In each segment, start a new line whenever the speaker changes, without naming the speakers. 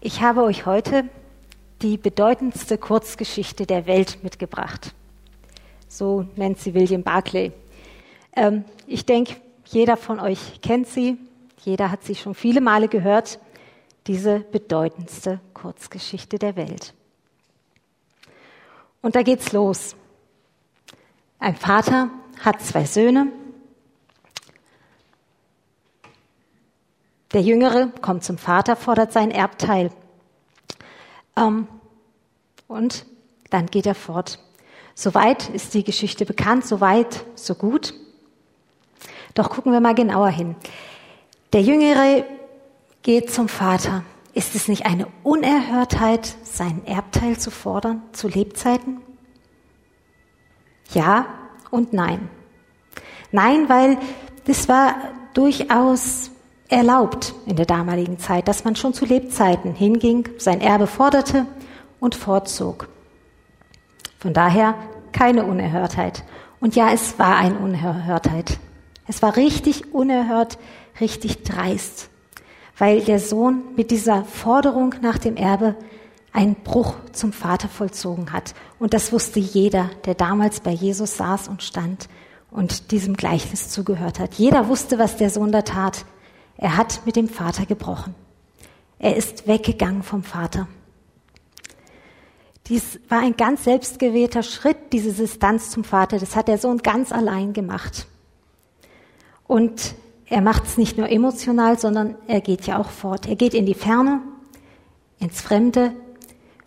Ich habe euch heute die bedeutendste Kurzgeschichte der Welt mitgebracht. So nennt sie William Barclay. Ähm, ich denke, jeder von euch kennt sie, jeder hat sie schon viele Male gehört, diese bedeutendste Kurzgeschichte der Welt. Und da geht's los. Ein Vater hat zwei Söhne. Der Jüngere kommt zum Vater, fordert sein Erbteil. Ähm, und dann geht er fort. Soweit ist die Geschichte bekannt, soweit, so gut. Doch gucken wir mal genauer hin. Der Jüngere geht zum Vater. Ist es nicht eine Unerhörtheit, sein Erbteil zu fordern zu Lebzeiten? Ja und nein. Nein, weil das war durchaus erlaubt in der damaligen Zeit, dass man schon zu Lebzeiten hinging, sein Erbe forderte und vorzog. Von daher keine Unerhörtheit. Und ja, es war eine Unerhörtheit. Es war richtig unerhört, richtig dreist, weil der Sohn mit dieser Forderung nach dem Erbe einen Bruch zum Vater vollzogen hat. Und das wusste jeder, der damals bei Jesus saß und stand und diesem Gleichnis zugehört hat. Jeder wusste, was der Sohn da tat. Er hat mit dem Vater gebrochen. Er ist weggegangen vom Vater. Dies war ein ganz selbstgewählter Schritt, diese Distanz zum Vater. Das hat der Sohn ganz allein gemacht. Und er macht es nicht nur emotional, sondern er geht ja auch fort. Er geht in die Ferne, ins Fremde.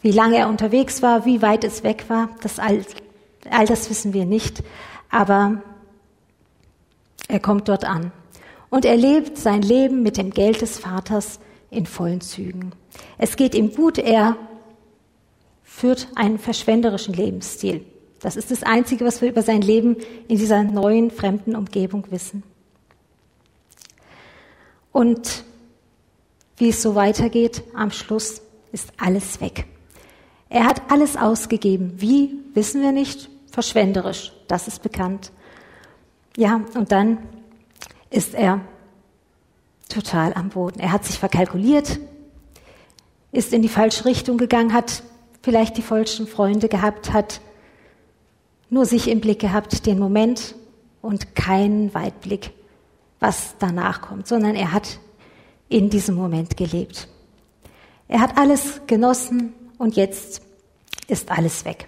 Wie lange er unterwegs war, wie weit es weg war, das all, all das wissen wir nicht. Aber er kommt dort an und er lebt sein Leben mit dem Geld des Vaters in vollen Zügen. Es geht ihm gut, er führt einen verschwenderischen Lebensstil. Das ist das Einzige, was wir über sein Leben in dieser neuen, fremden Umgebung wissen. Und wie es so weitergeht, am Schluss ist alles weg. Er hat alles ausgegeben. Wie, wissen wir nicht. Verschwenderisch, das ist bekannt. Ja, und dann ist er total am Boden. Er hat sich verkalkuliert, ist in die falsche Richtung gegangen, hat vielleicht die falschen Freunde gehabt, hat nur sich im Blick gehabt, den Moment und keinen Weitblick, was danach kommt, sondern er hat in diesem Moment gelebt. Er hat alles genossen und jetzt ist alles weg.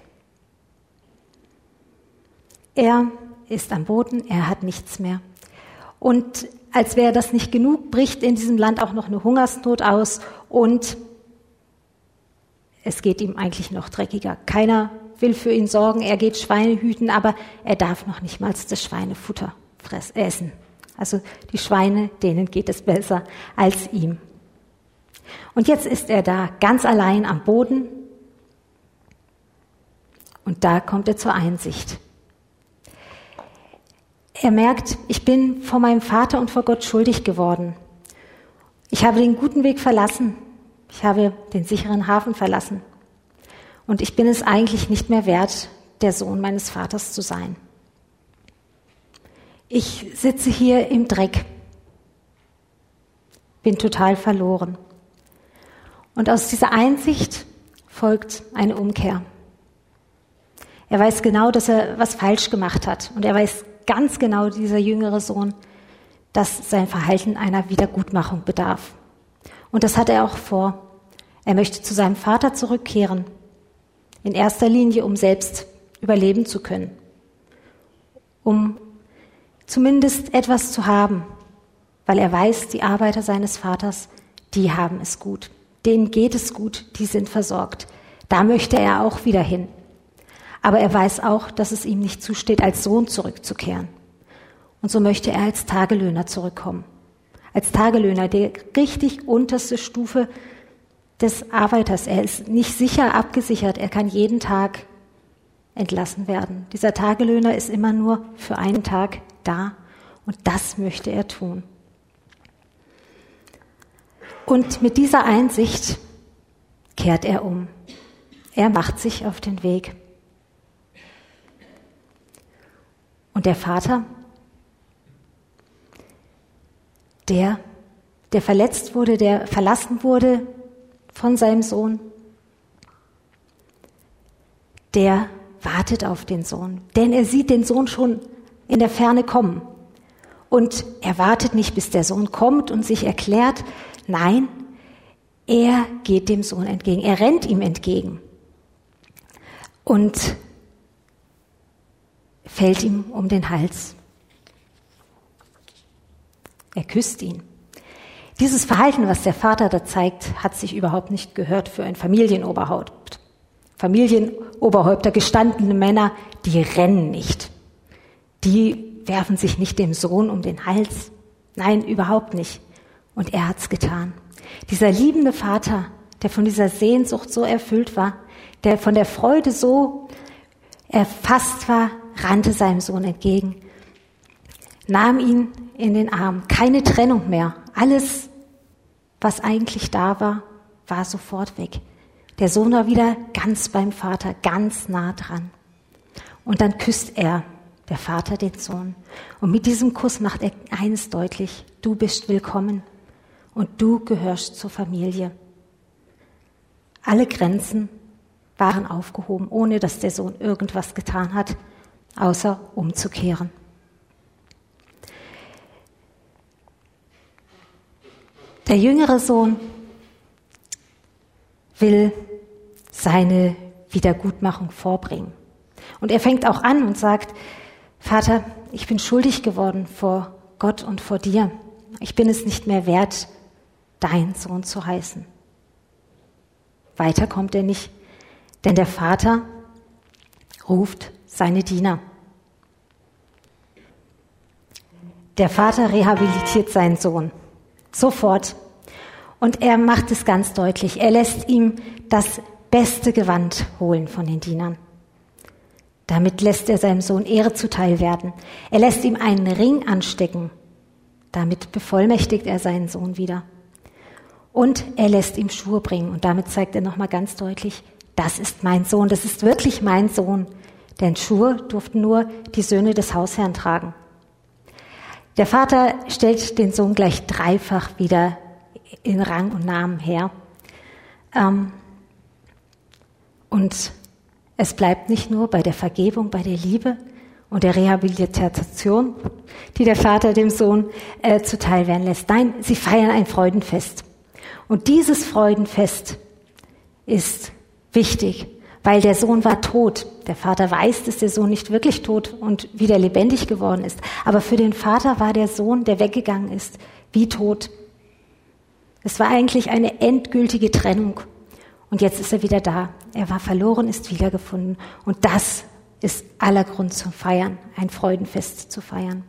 Er ist am Boden, er hat nichts mehr. Und als wäre das nicht genug, bricht in diesem Land auch noch eine Hungersnot aus und es geht ihm eigentlich noch dreckiger. Keiner will für ihn sorgen, er geht Schweine hüten, aber er darf noch nicht mal das Schweinefutter essen. Also die Schweine, denen geht es besser als ihm. Und jetzt ist er da ganz allein am Boden und da kommt er zur Einsicht. Er merkt, ich bin vor meinem Vater und vor Gott schuldig geworden. Ich habe den guten Weg verlassen. Ich habe den sicheren Hafen verlassen. Und ich bin es eigentlich nicht mehr wert, der Sohn meines Vaters zu sein. Ich sitze hier im Dreck, bin total verloren. Und aus dieser Einsicht folgt eine Umkehr. Er weiß genau, dass er was falsch gemacht hat. Und er weiß ganz genau dieser jüngere Sohn, dass sein Verhalten einer Wiedergutmachung bedarf. Und das hat er auch vor. Er möchte zu seinem Vater zurückkehren, in erster Linie, um selbst überleben zu können, um zumindest etwas zu haben, weil er weiß, die Arbeiter seines Vaters, die haben es gut, denen geht es gut, die sind versorgt. Da möchte er auch wieder hin. Aber er weiß auch, dass es ihm nicht zusteht, als Sohn zurückzukehren. Und so möchte er als Tagelöhner zurückkommen. Als Tagelöhner, die richtig unterste Stufe des Arbeiters. Er ist nicht sicher abgesichert. Er kann jeden Tag entlassen werden. Dieser Tagelöhner ist immer nur für einen Tag da. Und das möchte er tun. Und mit dieser Einsicht kehrt er um. Er macht sich auf den Weg. Und der Vater, der, der verletzt wurde, der verlassen wurde von seinem Sohn, der wartet auf den Sohn, denn er sieht den Sohn schon in der Ferne kommen. Und er wartet nicht, bis der Sohn kommt und sich erklärt. Nein, er geht dem Sohn entgegen. Er rennt ihm entgegen. Und fällt ihm um den Hals. Er küsst ihn. Dieses Verhalten, was der Vater da zeigt, hat sich überhaupt nicht gehört für ein Familienoberhaupt. Familienoberhäupter, gestandene Männer, die rennen nicht. Die werfen sich nicht dem Sohn um den Hals. Nein, überhaupt nicht. Und er hat's getan. Dieser liebende Vater, der von dieser Sehnsucht so erfüllt war, der von der Freude so erfasst war, rannte seinem Sohn entgegen, nahm ihn in den Arm. Keine Trennung mehr. Alles, was eigentlich da war, war sofort weg. Der Sohn war wieder ganz beim Vater, ganz nah dran. Und dann küsst er, der Vater, den Sohn. Und mit diesem Kuss macht er eines deutlich, du bist willkommen und du gehörst zur Familie. Alle Grenzen waren aufgehoben, ohne dass der Sohn irgendwas getan hat außer umzukehren. Der jüngere Sohn will seine Wiedergutmachung vorbringen. Und er fängt auch an und sagt, Vater, ich bin schuldig geworden vor Gott und vor dir. Ich bin es nicht mehr wert, dein Sohn zu heißen. Weiter kommt er nicht, denn der Vater ruft seine Diener. Der Vater rehabilitiert seinen Sohn sofort und er macht es ganz deutlich. Er lässt ihm das beste Gewand holen von den Dienern. Damit lässt er seinem Sohn Ehre zuteil werden. Er lässt ihm einen Ring anstecken. Damit bevollmächtigt er seinen Sohn wieder. Und er lässt ihm Schuhe bringen. Und damit zeigt er nochmal ganz deutlich, das ist mein Sohn, das ist wirklich mein Sohn denn Schuhe durften nur die Söhne des Hausherrn tragen. Der Vater stellt den Sohn gleich dreifach wieder in Rang und Namen her. Ähm, und es bleibt nicht nur bei der Vergebung, bei der Liebe und der Rehabilitation, die der Vater dem Sohn äh, zuteil werden lässt. Nein, sie feiern ein Freudenfest. Und dieses Freudenfest ist wichtig weil der Sohn war tot. Der Vater weiß, dass der Sohn nicht wirklich tot und wieder lebendig geworden ist. Aber für den Vater war der Sohn, der weggegangen ist, wie tot. Es war eigentlich eine endgültige Trennung. Und jetzt ist er wieder da. Er war verloren, ist wiedergefunden. Und das ist aller Grund zum Feiern, ein Freudenfest zu feiern.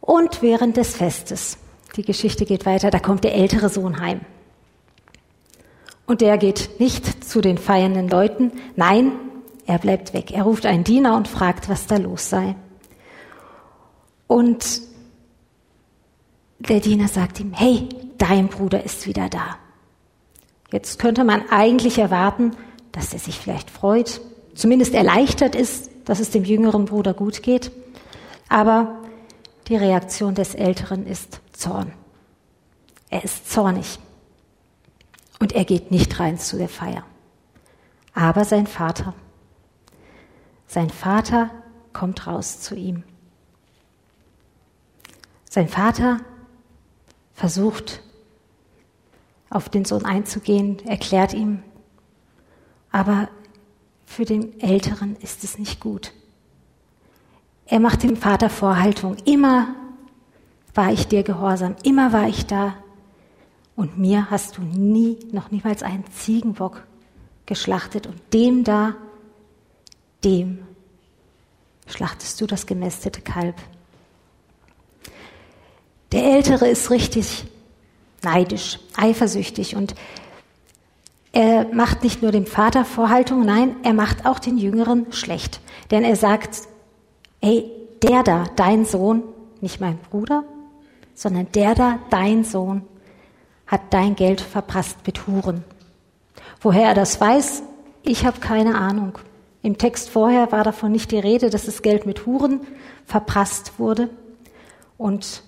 Und während des Festes, die Geschichte geht weiter, da kommt der ältere Sohn heim. Und der geht nicht zu den feiernden Leuten, nein, er bleibt weg. Er ruft einen Diener und fragt, was da los sei. Und der Diener sagt ihm, hey, dein Bruder ist wieder da. Jetzt könnte man eigentlich erwarten, dass er sich vielleicht freut, zumindest erleichtert ist, dass es dem jüngeren Bruder gut geht. Aber die Reaktion des Älteren ist Zorn. Er ist zornig und er geht nicht rein zu der Feier. Aber sein Vater, sein Vater kommt raus zu ihm. Sein Vater versucht auf den Sohn einzugehen, erklärt ihm, aber für den Älteren ist es nicht gut. Er macht dem Vater Vorhaltung, immer war ich dir gehorsam, immer war ich da, und mir hast du nie, noch niemals einen Ziegenbock geschlachtet und dem da, dem schlachtest du das gemästete Kalb. Der Ältere ist richtig neidisch, eifersüchtig und er macht nicht nur dem Vater Vorhaltung, nein, er macht auch den Jüngeren schlecht. Denn er sagt, ey, der da, dein Sohn, nicht mein Bruder, sondern der da, dein Sohn, hat dein Geld verprasst mit Huren. Woher er das weiß, ich habe keine Ahnung. Im Text vorher war davon nicht die Rede, dass das Geld mit Huren verprasst wurde. Und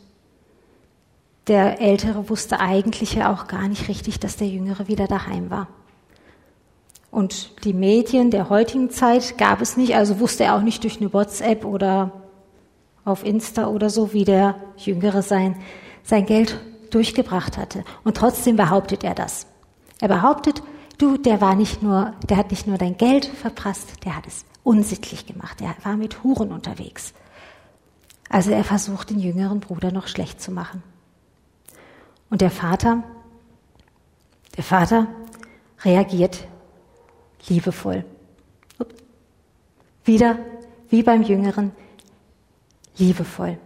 der Ältere wusste eigentlich ja auch gar nicht richtig, dass der Jüngere wieder daheim war. Und die Medien der heutigen Zeit gab es nicht, also wusste er auch nicht durch eine WhatsApp oder auf Insta oder so, wie der Jüngere sein, sein Geld durchgebracht hatte. Und trotzdem behauptet er das. Er behauptet, du, der war nicht nur, der hat nicht nur dein Geld verprasst, der hat es unsittlich gemacht. Er war mit Huren unterwegs. Also er versucht, den jüngeren Bruder noch schlecht zu machen. Und der Vater, der Vater reagiert liebevoll. Wieder wie beim Jüngeren, liebevoll.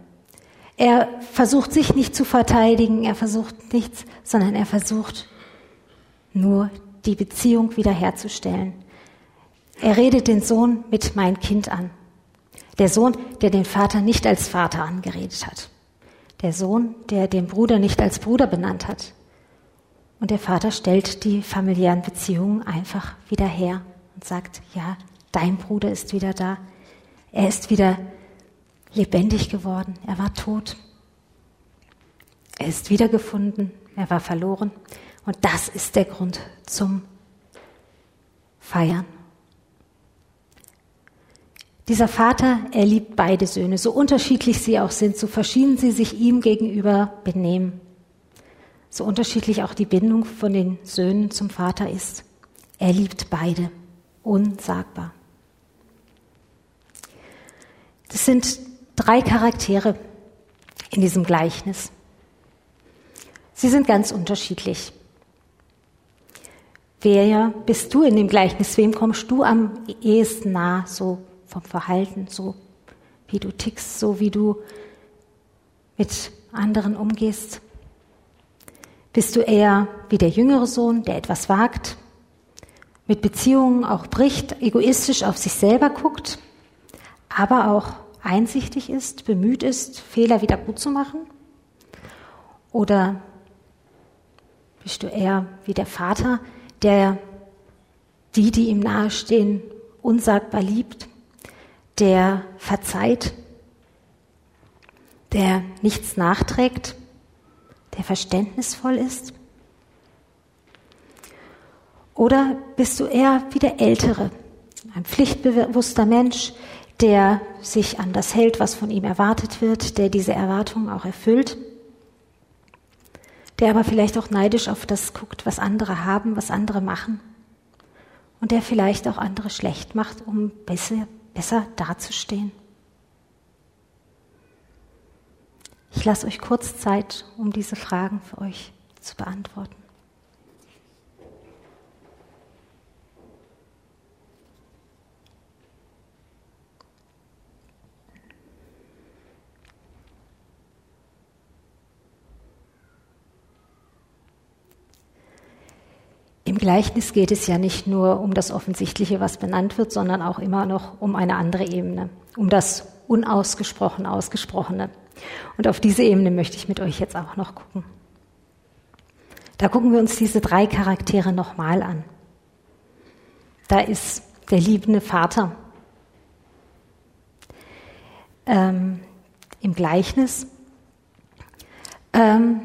Er versucht sich nicht zu verteidigen, er versucht nichts, sondern er versucht nur die Beziehung wiederherzustellen. Er redet den Sohn mit mein Kind an. Der Sohn, der den Vater nicht als Vater angeredet hat. Der Sohn, der den Bruder nicht als Bruder benannt hat. Und der Vater stellt die familiären Beziehungen einfach wieder her und sagt, ja, dein Bruder ist wieder da. Er ist wieder lebendig geworden. Er war tot. Er ist wiedergefunden. Er war verloren. Und das ist der Grund zum Feiern. Dieser Vater, er liebt beide Söhne, so unterschiedlich sie auch sind, so verschieden sie sich ihm gegenüber benehmen, so unterschiedlich auch die Bindung von den Söhnen zum Vater ist. Er liebt beide, unsagbar. Das sind drei Charaktere in diesem Gleichnis. Sie sind ganz unterschiedlich. Wer bist du in dem Gleichnis? Wem kommst du am ehesten nah, so vom Verhalten, so wie du tickst, so wie du mit anderen umgehst? Bist du eher wie der jüngere Sohn, der etwas wagt, mit Beziehungen auch bricht, egoistisch auf sich selber guckt, aber auch einsichtig ist, bemüht ist, Fehler wieder gut zu machen? Oder bist du eher wie der Vater, der die, die ihm nahestehen, unsagbar liebt, der verzeiht, der nichts nachträgt, der verständnisvoll ist? Oder bist du eher wie der Ältere, ein pflichtbewusster Mensch, der sich an das hält, was von ihm erwartet wird, der diese Erwartungen auch erfüllt, der aber vielleicht auch neidisch auf das guckt, was andere haben, was andere machen und der vielleicht auch andere schlecht macht, um besser, besser dazustehen. Ich lasse euch kurz Zeit, um diese Fragen für euch zu beantworten. Im Gleichnis geht es ja nicht nur um das Offensichtliche, was benannt wird, sondern auch immer noch um eine andere Ebene, um das unausgesprochen Ausgesprochene. Und auf diese Ebene möchte ich mit euch jetzt auch noch gucken. Da gucken wir uns diese drei Charaktere nochmal an. Da ist der liebende Vater. Ähm, Im Gleichnis ähm,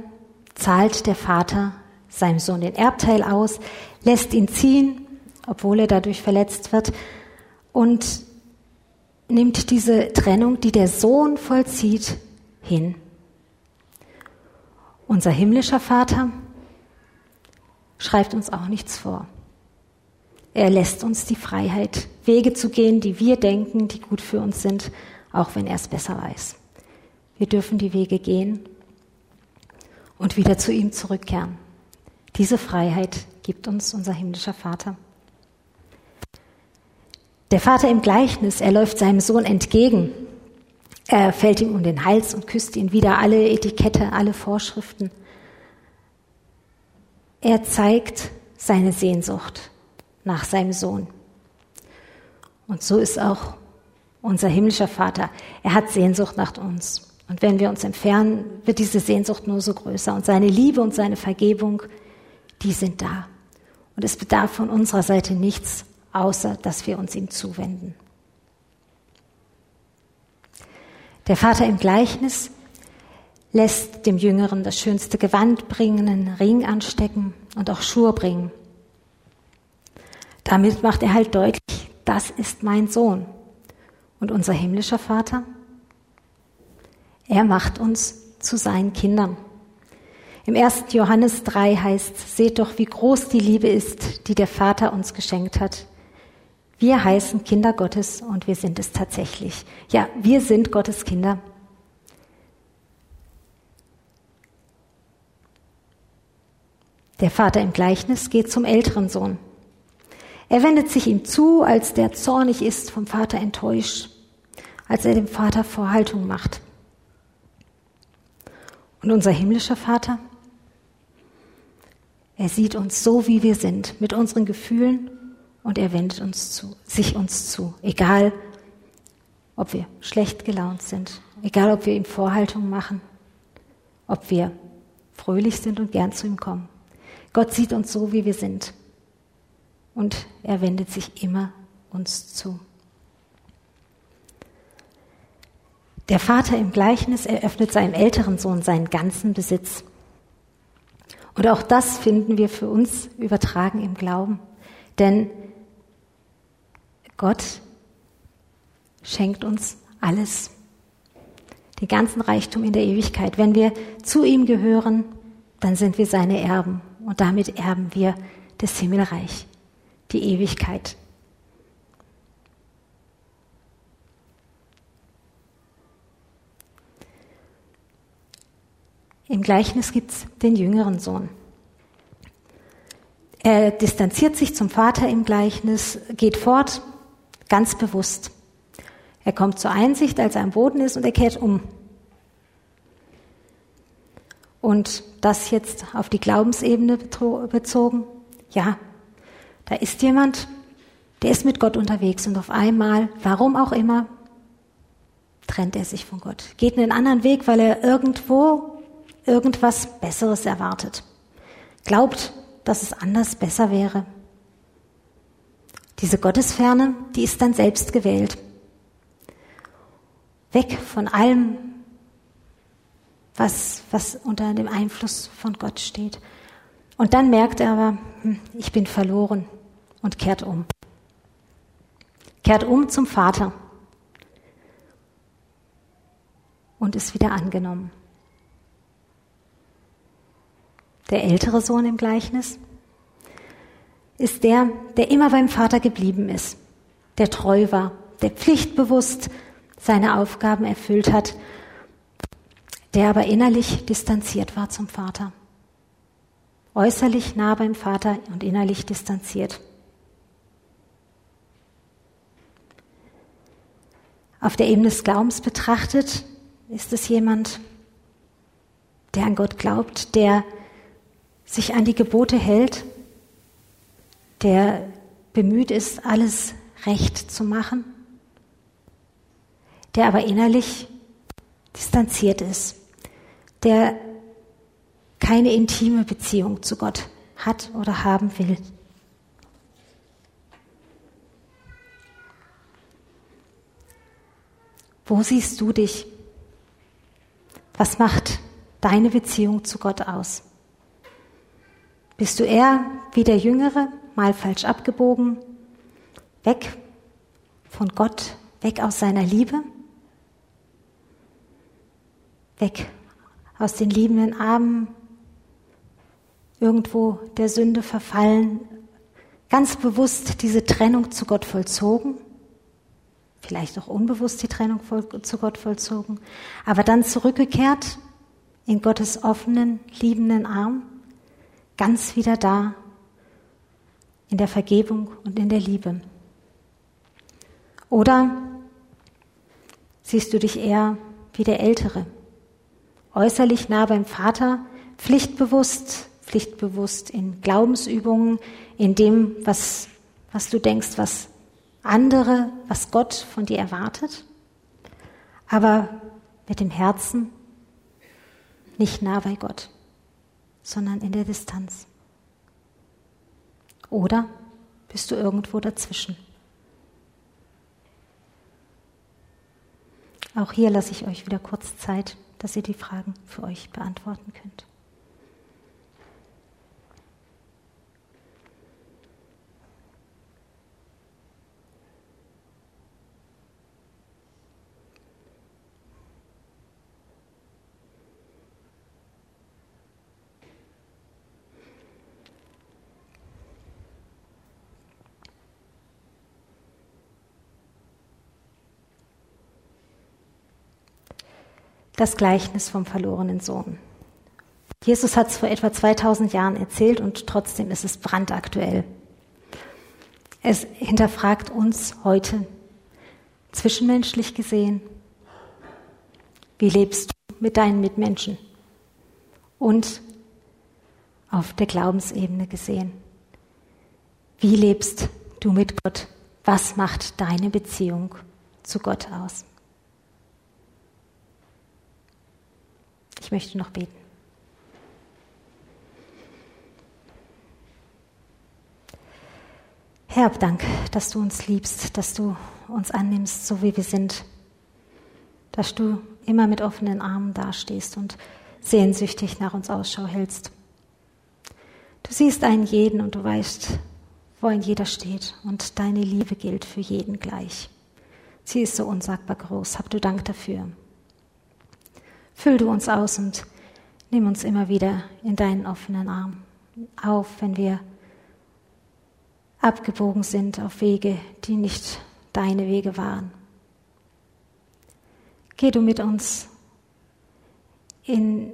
zahlt der Vater seinem Sohn den Erbteil aus, lässt ihn ziehen, obwohl er dadurch verletzt wird, und nimmt diese Trennung, die der Sohn vollzieht, hin. Unser himmlischer Vater schreibt uns auch nichts vor. Er lässt uns die Freiheit, Wege zu gehen, die wir denken, die gut für uns sind, auch wenn er es besser weiß. Wir dürfen die Wege gehen und wieder zu ihm zurückkehren. Diese Freiheit gibt uns unser himmlischer Vater. Der Vater im Gleichnis, er läuft seinem Sohn entgegen. Er fällt ihm um den Hals und küsst ihn wieder alle Etikette, alle Vorschriften. Er zeigt seine Sehnsucht nach seinem Sohn. Und so ist auch unser himmlischer Vater. Er hat Sehnsucht nach uns. Und wenn wir uns entfernen, wird diese Sehnsucht nur so größer. Und seine Liebe und seine Vergebung die sind da. Und es bedarf von unserer Seite nichts, außer dass wir uns ihm zuwenden. Der Vater im Gleichnis lässt dem Jüngeren das schönste Gewand bringen, einen Ring anstecken und auch Schuhe bringen. Damit macht er halt deutlich, das ist mein Sohn. Und unser himmlischer Vater, er macht uns zu seinen Kindern. Im 1. Johannes 3 heißt, seht doch, wie groß die Liebe ist, die der Vater uns geschenkt hat. Wir heißen Kinder Gottes und wir sind es tatsächlich. Ja, wir sind Gottes Kinder. Der Vater im Gleichnis geht zum älteren Sohn. Er wendet sich ihm zu, als der zornig ist, vom Vater enttäuscht, als er dem Vater Vorhaltung macht. Und unser himmlischer Vater, er sieht uns so, wie wir sind, mit unseren Gefühlen und er wendet uns zu, sich uns zu, egal ob wir schlecht gelaunt sind, egal ob wir ihm Vorhaltung machen, ob wir fröhlich sind und gern zu ihm kommen. Gott sieht uns so, wie wir sind. Und er wendet sich immer uns zu. Der Vater im Gleichnis eröffnet seinem älteren Sohn seinen ganzen Besitz. Und auch das finden wir für uns übertragen im Glauben. Denn Gott schenkt uns alles. Den ganzen Reichtum in der Ewigkeit. Wenn wir zu ihm gehören, dann sind wir seine Erben und damit erben wir das Himmelreich, die Ewigkeit. Im Gleichnis gibt es den jüngeren Sohn. Er distanziert sich zum Vater im Gleichnis, geht fort, ganz bewusst. Er kommt zur Einsicht, als er am Boden ist, und er kehrt um. Und das jetzt auf die Glaubensebene bezogen. Ja, da ist jemand, der ist mit Gott unterwegs und auf einmal, warum auch immer, trennt er sich von Gott. Geht einen anderen Weg, weil er irgendwo irgendwas Besseres erwartet. Glaubt, dass es anders besser wäre. Diese Gottesferne, die ist dann selbst gewählt. Weg von allem, was, was unter dem Einfluss von Gott steht. Und dann merkt er aber, hm, ich bin verloren und kehrt um. Kehrt um zum Vater und ist wieder angenommen. Der ältere Sohn im Gleichnis ist der, der immer beim Vater geblieben ist, der treu war, der pflichtbewusst seine Aufgaben erfüllt hat der aber innerlich distanziert war zum Vater. Äußerlich nah beim Vater und innerlich distanziert. Auf der Ebene des Glaubens betrachtet ist es jemand, der an Gott glaubt, der sich an die Gebote hält, der bemüht ist, alles recht zu machen, der aber innerlich distanziert ist der keine intime Beziehung zu Gott hat oder haben will. Wo siehst du dich? Was macht deine Beziehung zu Gott aus? Bist du eher wie der Jüngere, mal falsch abgebogen, weg von Gott, weg aus seiner Liebe, weg aus den liebenden Armen irgendwo der Sünde verfallen, ganz bewusst diese Trennung zu Gott vollzogen, vielleicht auch unbewusst die Trennung zu Gott vollzogen, aber dann zurückgekehrt in Gottes offenen, liebenden Arm, ganz wieder da in der Vergebung und in der Liebe. Oder siehst du dich eher wie der Ältere, äußerlich nah beim Vater, pflichtbewusst, pflichtbewusst in Glaubensübungen, in dem, was, was du denkst, was andere, was Gott von dir erwartet, aber mit dem Herzen nicht nah bei Gott, sondern in der Distanz. Oder bist du irgendwo dazwischen? Auch hier lasse ich euch wieder kurz Zeit dass ihr die Fragen für euch beantworten könnt. Das Gleichnis vom verlorenen Sohn. Jesus hat es vor etwa 2000 Jahren erzählt und trotzdem ist es brandaktuell. Es hinterfragt uns heute, zwischenmenschlich gesehen, wie lebst du mit deinen Mitmenschen und auf der Glaubensebene gesehen, wie lebst du mit Gott, was macht deine Beziehung zu Gott aus. Ich möchte noch beten. Herr, Dank, dass du uns liebst, dass du uns annimmst, so wie wir sind, dass du immer mit offenen Armen dastehst und sehnsüchtig nach uns Ausschau hältst. Du siehst einen jeden und du weißt, wo ein jeder steht und deine Liebe gilt für jeden gleich. Sie ist so unsagbar groß. Hab du Dank dafür. Füll du uns aus und nimm uns immer wieder in deinen offenen Arm auf, wenn wir abgebogen sind auf Wege, die nicht deine Wege waren. Geh du mit uns in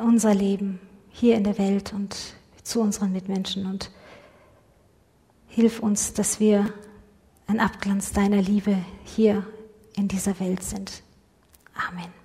unser Leben hier in der Welt und zu unseren Mitmenschen und hilf uns, dass wir ein Abglanz deiner Liebe hier in dieser Welt sind. Amen.